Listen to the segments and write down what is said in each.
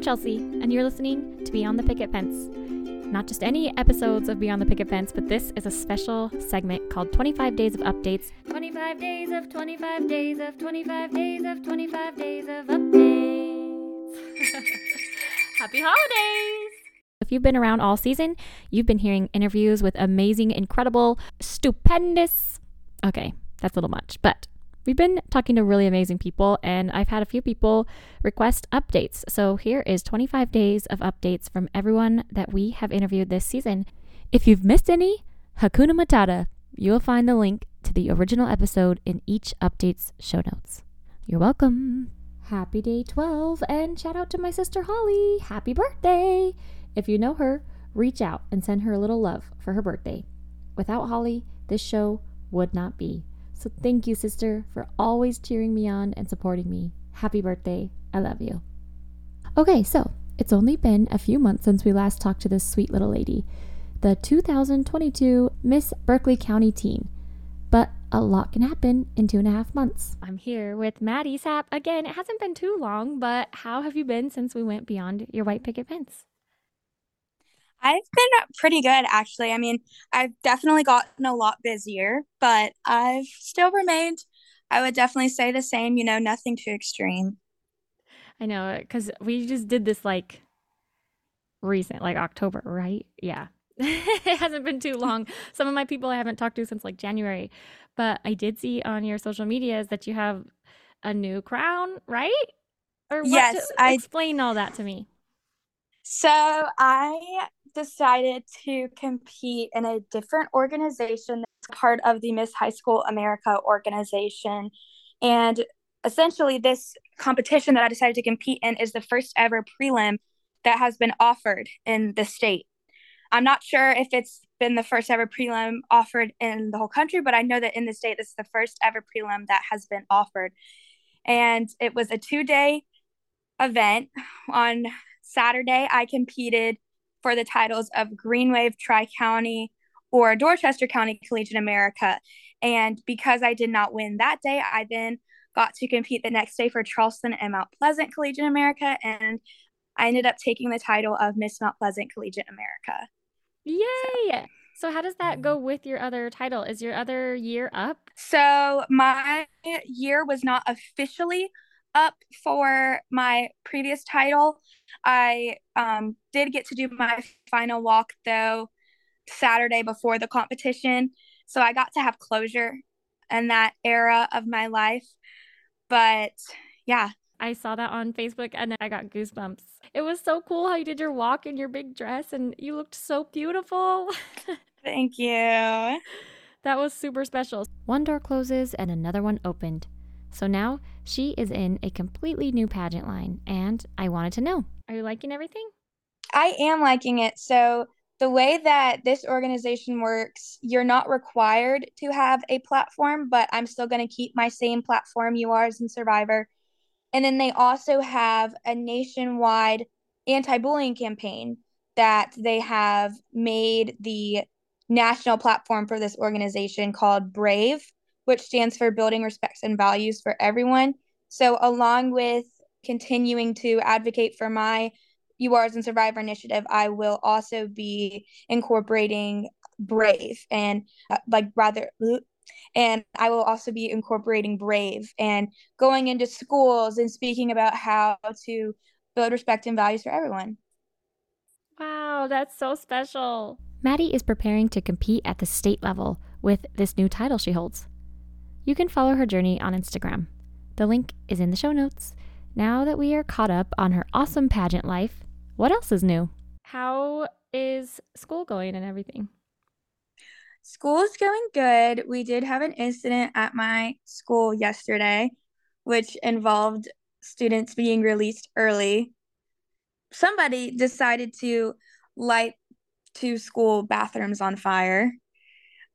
I'm Chelsea, and you're listening to Beyond the Picket Fence. Not just any episodes of Beyond the Picket Fence, but this is a special segment called 25 Days of Updates. 25 days of 25 days of 25 days of 25 days of updates. Happy holidays! If you've been around all season, you've been hearing interviews with amazing, incredible, stupendous. Okay, that's a little much, but we've been talking to really amazing people, and I've had a few people request updates. So here is 25 days of updates from everyone that we have interviewed this season. If you've missed any, Hakuna Matata, you'll find the link to the original episode in each update's show notes. You're welcome. Happy day 12, and shout out to my sister Holly. Happy birthday! If you know her, reach out and send her a little love for her birthday. Without Holly, this show would not be. So thank you, sister, for always cheering me on and supporting me. Happy birthday. I love you. Okay, so it's only been a few months since we last talked to this sweet little lady, the 2022 Miss Berkeley County teen. But a lot can happen in two and a half months. I'm here with Maddie Sapp again. It hasn't been too long, but how have you been since we went beyond your white picket fence? I've been pretty good, actually. I mean, I've definitely gotten a lot busier, but I've still remained, I would definitely say the same, you know, nothing too extreme. I know, because we just did this like recent, like October, right? Yeah. it hasn't been too long. Some of my people I haven't talked to since like January, but I did see on your social medias that you have a new crown, right? Or yes, I explain all that to me. So I decided to compete in a different organization that's part of the Miss High School America organization. And essentially, this competition that I decided to compete in is the first ever prelim that has been offered in the state. I'm not sure if it's been the first ever prelim offered in the whole country, but I know that in the state, this is the first ever prelim that has been offered. And it was a two day event. On Saturday, I competed for the titles of Green Wave Tri County or Dorchester County Collegiate America. And because I did not win that day, I then got to compete the next day for Charleston and Mount Pleasant Collegiate America. And I ended up taking the title of Miss Mount Pleasant Collegiate America. Yay! So. so, how does that go with your other title? Is your other year up? So, my year was not officially up for my previous title. I um, did get to do my final walk though Saturday before the competition. So I got to have closure in that era of my life. But yeah. I saw that on Facebook and I got goosebumps. It was so cool how you did your walk in your big dress and you looked so beautiful. Thank you. That was super special. One door closes and another one opened. So now she is in a completely new pageant line, and I wanted to know are you liking everything? I am liking it. So, the way that this organization works, you're not required to have a platform, but I'm still going to keep my same platform, URs and Survivor. And then they also have a nationwide anti bullying campaign that they have made the national platform for this organization called Brave which stands for Building Respects and Values for Everyone. So, along with continuing to advocate for my URs and Survivor initiative, I will also be incorporating Brave and uh, like rather and I will also be incorporating Brave and going into schools and speaking about how to build respect and values for everyone. Wow, that's so special. Maddie is preparing to compete at the state level with this new title she holds you can follow her journey on Instagram. The link is in the show notes. Now that we are caught up on her awesome pageant life, what else is new? How is school going and everything? School's going good. We did have an incident at my school yesterday, which involved students being released early. Somebody decided to light two school bathrooms on fire.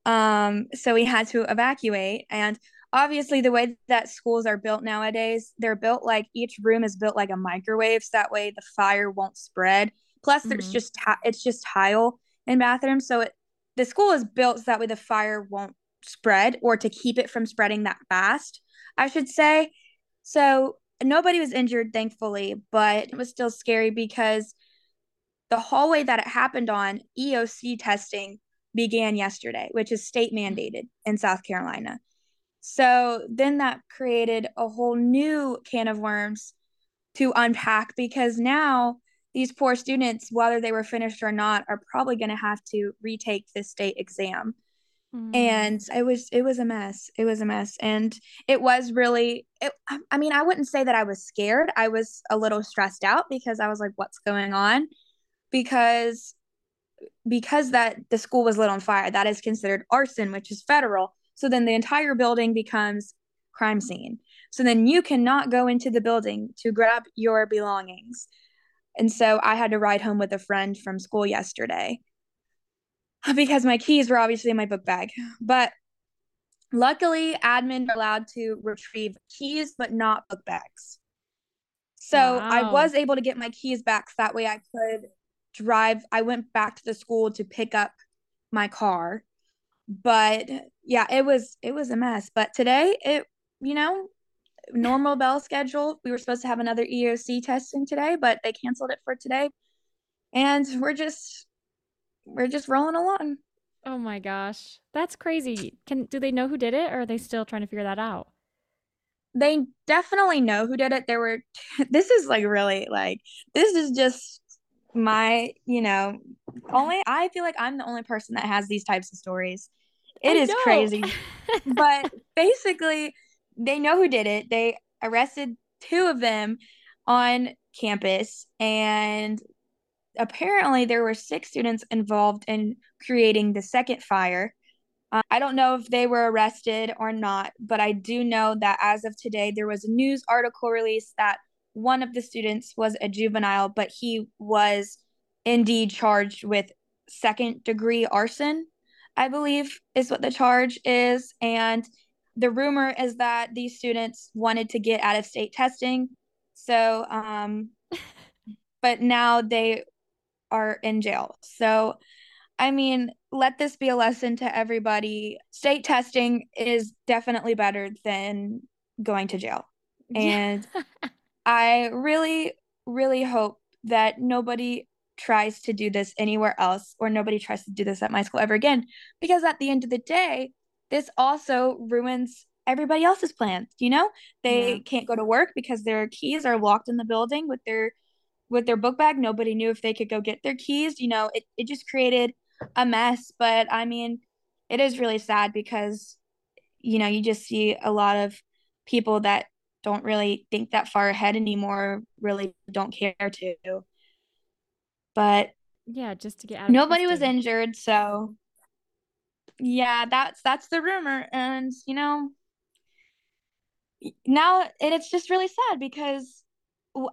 Um, so we had to evacuate. And obviously, the way that schools are built nowadays, they're built like each room is built like a microwave, so that way the fire won't spread. Plus, mm-hmm. there's just it's just tile in bathrooms, so it the school is built so that way the fire won't spread or to keep it from spreading that fast. I should say. So nobody was injured, thankfully, but it was still scary because the hallway that it happened on, EOC testing began yesterday, which is state mandated in South Carolina. So then that created a whole new can of worms to unpack because now these poor students, whether they were finished or not, are probably going to have to retake this state exam. Mm. And it was it was a mess. It was a mess, and it was really. It, I mean, I wouldn't say that I was scared. I was a little stressed out because I was like, "What's going on?" Because because that the school was lit on fire, that is considered arson, which is federal. So then the entire building becomes crime scene. So then you cannot go into the building to grab your belongings. And so I had to ride home with a friend from school yesterday because my keys were obviously in my book bag. But luckily, admin are allowed to retrieve keys, but not book bags. So wow. I was able to get my keys back. So that way I could drive. I went back to the school to pick up my car. But yeah, it was it was a mess. But today it, you know, normal bell schedule. We were supposed to have another EOC testing today, but they canceled it for today. And we're just we're just rolling along. Oh my gosh. That's crazy. Can do they know who did it or are they still trying to figure that out? They definitely know who did it. There were this is like really like this is just my, you know, only I feel like I'm the only person that has these types of stories. It I is know. crazy. but basically they know who did it. They arrested two of them on campus and apparently there were six students involved in creating the second fire. Uh, I don't know if they were arrested or not, but I do know that as of today, there was a news article released that one of the students was a juvenile, but he was indeed charged with second degree arson, I believe is what the charge is. And the rumor is that these students wanted to get out of state testing. So, um, but now they are in jail. So, I mean, let this be a lesson to everybody. State testing is definitely better than going to jail. And I really, really hope that nobody tries to do this anywhere else or nobody tries to do this at my school ever again. Because at the end of the day, this also ruins everybody else's plans. You know, they yeah. can't go to work because their keys are locked in the building with their with their book bag. Nobody knew if they could go get their keys. You know, it, it just created a mess. But I mean, it is really sad because, you know, you just see a lot of people that don't really think that far ahead anymore, really don't care to. But yeah, just to get out. Nobody was injured, so yeah, that's that's the rumor, and you know, now and it's just really sad because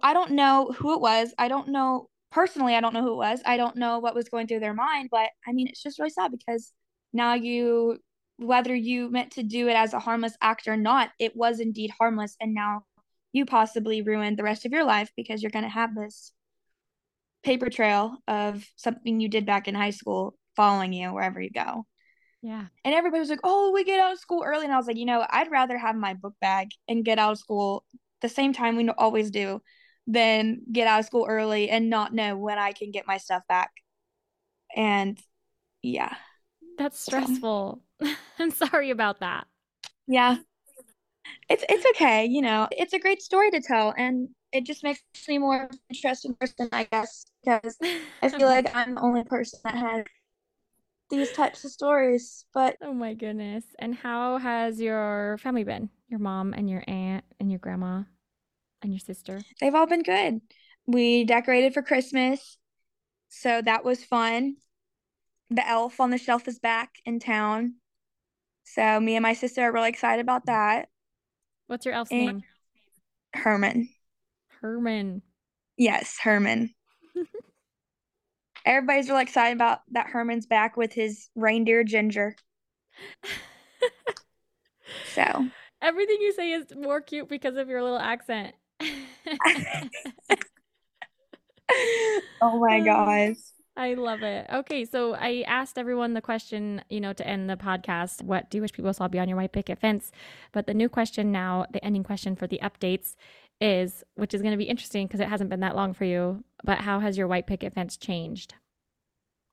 I don't know who it was. I don't know personally. I don't know who it was. I don't know what was going through their mind, but I mean, it's just really sad because now you, whether you meant to do it as a harmless act or not, it was indeed harmless, and now you possibly ruined the rest of your life because you're going to have this paper trail of something you did back in high school following you wherever you go. Yeah. And everybody was like, oh, we get out of school early. And I was like, you know, I'd rather have my book bag and get out of school the same time we always do than get out of school early and not know when I can get my stuff back. And yeah. That's stressful. I'm sorry about that. Yeah. It's it's okay, you know. It's a great story to tell and it just makes me more interesting person, I guess, because I feel like I'm the only person that has these types of stories. But oh my goodness. And how has your family been? Your mom and your aunt and your grandma and your sister? They've all been good. We decorated for Christmas. So that was fun. The elf on the shelf is back in town. So me and my sister are really excited about that. What's your elf's and name? Herman. Herman. Yes, Herman everybody's really excited about that Herman's back with his reindeer Ginger. so everything you say is more cute because of your little accent. oh my um, gosh. I love it. Okay, so I asked everyone the question, you know, to end the podcast, what do you wish people saw beyond your white picket fence? But the new question now, the ending question for the updates is, which is going to be interesting because it hasn't been that long for you. But how has your white picket fence changed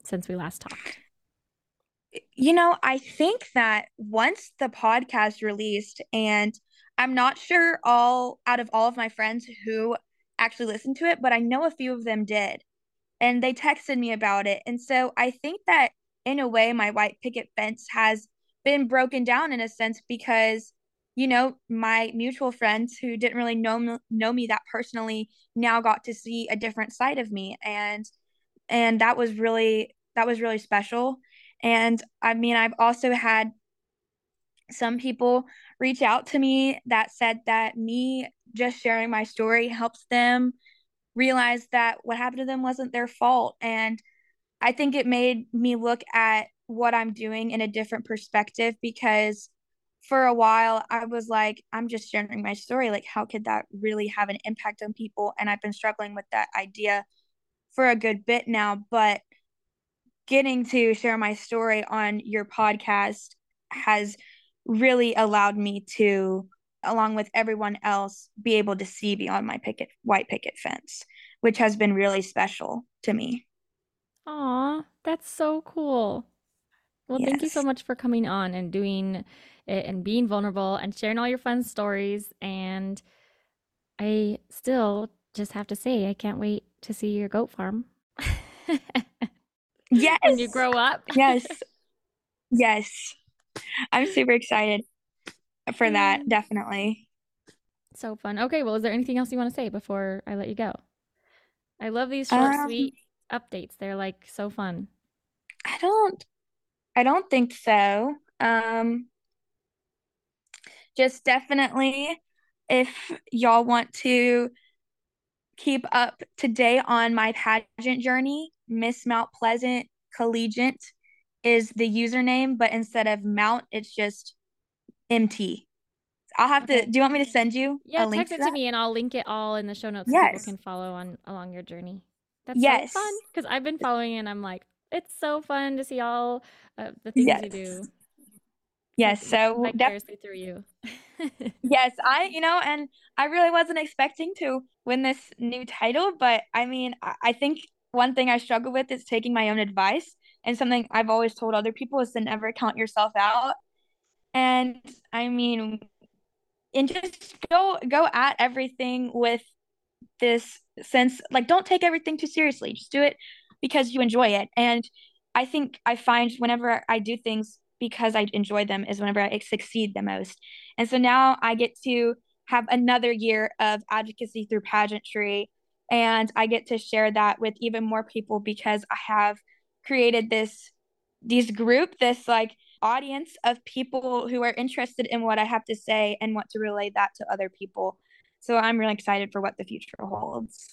since we last talked? You know, I think that once the podcast released, and I'm not sure all out of all of my friends who actually listened to it, but I know a few of them did. And they texted me about it. And so I think that in a way, my white picket fence has been broken down in a sense because you know my mutual friends who didn't really know know me that personally now got to see a different side of me and and that was really that was really special and i mean i've also had some people reach out to me that said that me just sharing my story helps them realize that what happened to them wasn't their fault and i think it made me look at what i'm doing in a different perspective because for a while I was like, I'm just sharing my story. Like, how could that really have an impact on people? And I've been struggling with that idea for a good bit now. But getting to share my story on your podcast has really allowed me to, along with everyone else, be able to see beyond my picket white picket fence, which has been really special to me. Aw, that's so cool. Well, yes. thank you so much for coming on and doing it and being vulnerable and sharing all your fun stories. And I still just have to say, I can't wait to see your goat farm. yes. when you grow up. yes. Yes. I'm super excited for that, definitely. So fun. Okay, well, is there anything else you want to say before I let you go? I love these short, um, sweet updates. They're like so fun. I don't I don't think so. Um just definitely if y'all want to keep up to date on my pageant journey, Miss Mount Pleasant Collegiate is the username, but instead of Mount, it's just MT. I'll have okay. to. Do you want me to send you? Yeah, text it to, me, and I'll link it all in the show notes yes. so people can follow on along your journey. That's yes. so fun because I've been following, and I'm like, it's so fun to see all uh, the things yes. you do. Yes, so vicariously def- through you. yes, I you know, and I really wasn't expecting to win this new title, but I mean, I, I think one thing I struggle with is taking my own advice, and something I've always told other people is to never count yourself out. And I mean, and just go go at everything with this sense like don't take everything too seriously. Just do it because you enjoy it. And I think I find whenever I do things because I enjoy them is whenever I succeed the most. And so now I get to have another year of advocacy through pageantry and I get to share that with even more people because I have created this these group this like audience of people who are interested in what I have to say and want to relay that to other people. So I'm really excited for what the future holds.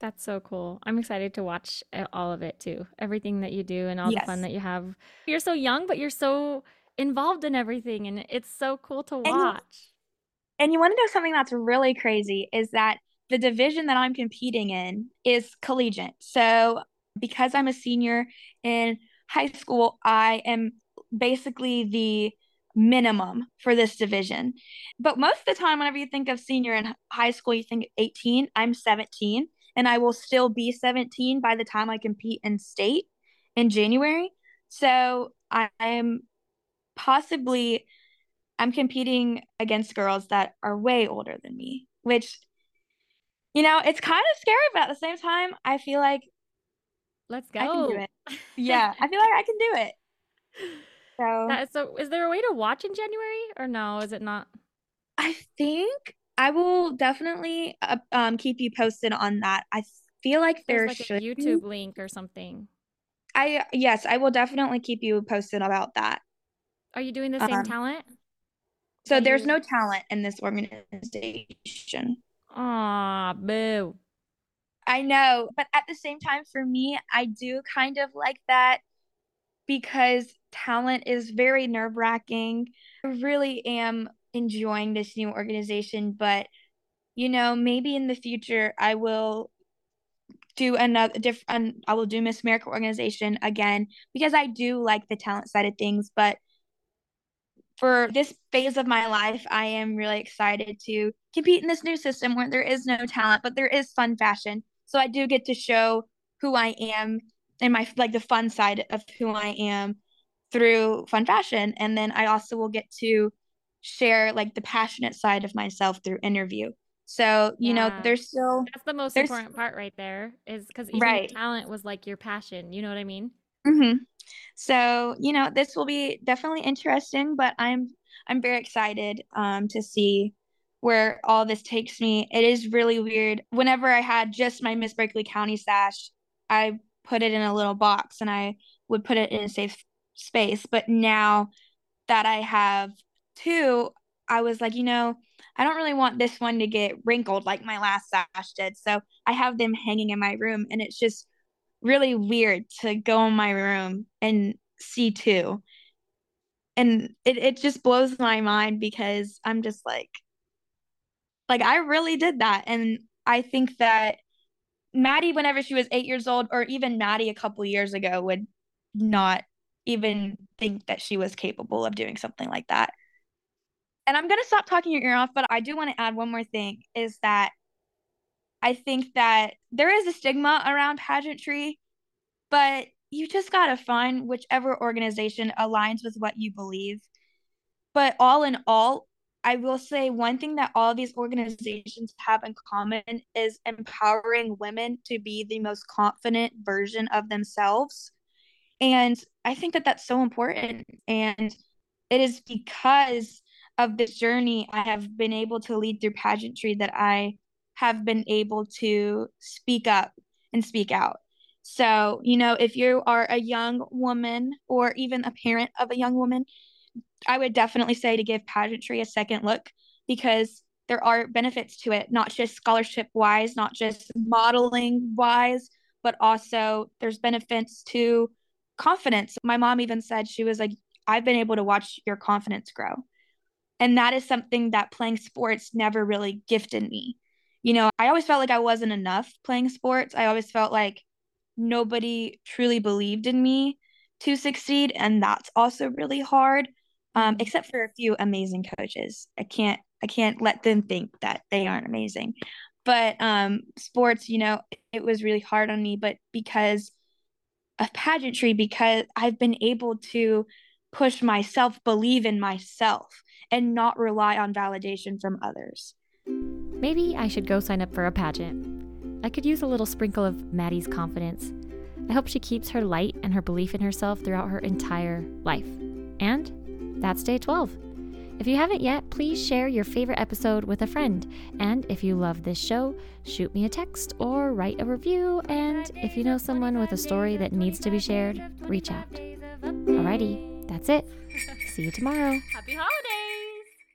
That's so cool. I'm excited to watch uh, all of it too. Everything that you do and all yes. the fun that you have. You're so young, but you're so involved in everything and it's so cool to watch. And you, and you want to know something that's really crazy is that the division that I'm competing in is collegiate. So because I'm a senior in high school, I am basically the minimum for this division. But most of the time, whenever you think of senior in high school, you think 18. I'm 17 and I will still be 17 by the time I compete in state in January. So I am possibly I'm competing against girls that are way older than me, which you know, it's kind of scary, but at the same time, I feel like let's go. I can do it. yeah, I feel like I can do it. So, that, so is there a way to watch in January or no? Is it not? I think I will definitely uh, um keep you posted on that. I feel like there like should a YouTube be. link or something. I yes, I will definitely keep you posted about that. Are you doing the same um, talent? So there's you... no talent in this organization. Ah, boo. I know, but at the same time for me, I do kind of like that because talent is very nerve-wracking. I really am enjoying this new organization, but you know, maybe in the future I will do another different I will do Miss America organization again because I do like the talent side of things, but for this phase of my life, I am really excited to compete in this new system where there is no talent, but there is fun fashion. So I do get to show who I am and my like the fun side of who I am through fun fashion. And then I also will get to share like the passionate side of myself through interview. So, you yeah. know, there's still That's the most important part right there is cuz even right. talent was like your passion, you know what I mean? Mhm. So, you know, this will be definitely interesting, but I'm I'm very excited um to see where all this takes me. It is really weird. Whenever I had just my Miss Berkeley County sash, I put it in a little box and I would put it in a safe space. But now that I have two, I was like, you know, I don't really want this one to get wrinkled like my last sash did. So I have them hanging in my room and it's just really weird to go in my room and see two. And it, it just blows my mind because I'm just like, like I really did that. And I think that Maddie, whenever she was eight years old, or even Maddie a couple years ago, would not even think that she was capable of doing something like that. And I'm gonna stop talking your ear off, but I do want to add one more thing is that I think that there is a stigma around pageantry, but you just gotta find whichever organization aligns with what you believe. But all in all, I will say one thing that all these organizations have in common is empowering women to be the most confident version of themselves. And I think that that's so important. And it is because of this journey I have been able to lead through pageantry that I have been able to speak up and speak out. So, you know, if you are a young woman or even a parent of a young woman, I would definitely say to give pageantry a second look because there are benefits to it, not just scholarship wise, not just modeling wise, but also there's benefits to confidence. My mom even said she was like, I've been able to watch your confidence grow. And that is something that playing sports never really gifted me. You know, I always felt like I wasn't enough playing sports. I always felt like nobody truly believed in me to succeed. And that's also really hard um, except for a few amazing coaches. I can't I can't let them think that they aren't amazing. But um, sports, you know, it was really hard on me, but because of pageantry, because I've been able to push myself, believe in myself, and not rely on validation from others. Maybe I should go sign up for a pageant. I could use a little sprinkle of Maddie's confidence. I hope she keeps her light and her belief in herself throughout her entire life. And that's day 12. If you haven't yet, please share your favorite episode with a friend. And if you love this show, shoot me a text or write a review. And if you know someone with a story that needs to be shared, reach out. Alrighty, that's it. See you tomorrow. Happy holidays!